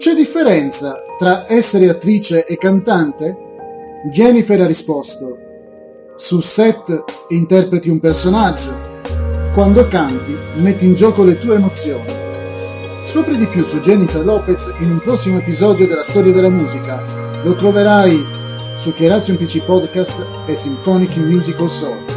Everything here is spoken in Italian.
C'è differenza tra essere attrice e cantante? Jennifer ha risposto: Sul set interpreti un personaggio, quando canti metti in gioco le tue emozioni. Scopri di più su Jennifer Lopez in un prossimo episodio della storia della musica. Lo troverai su Chiarazio PC Podcast e Symphonic Musical Soul.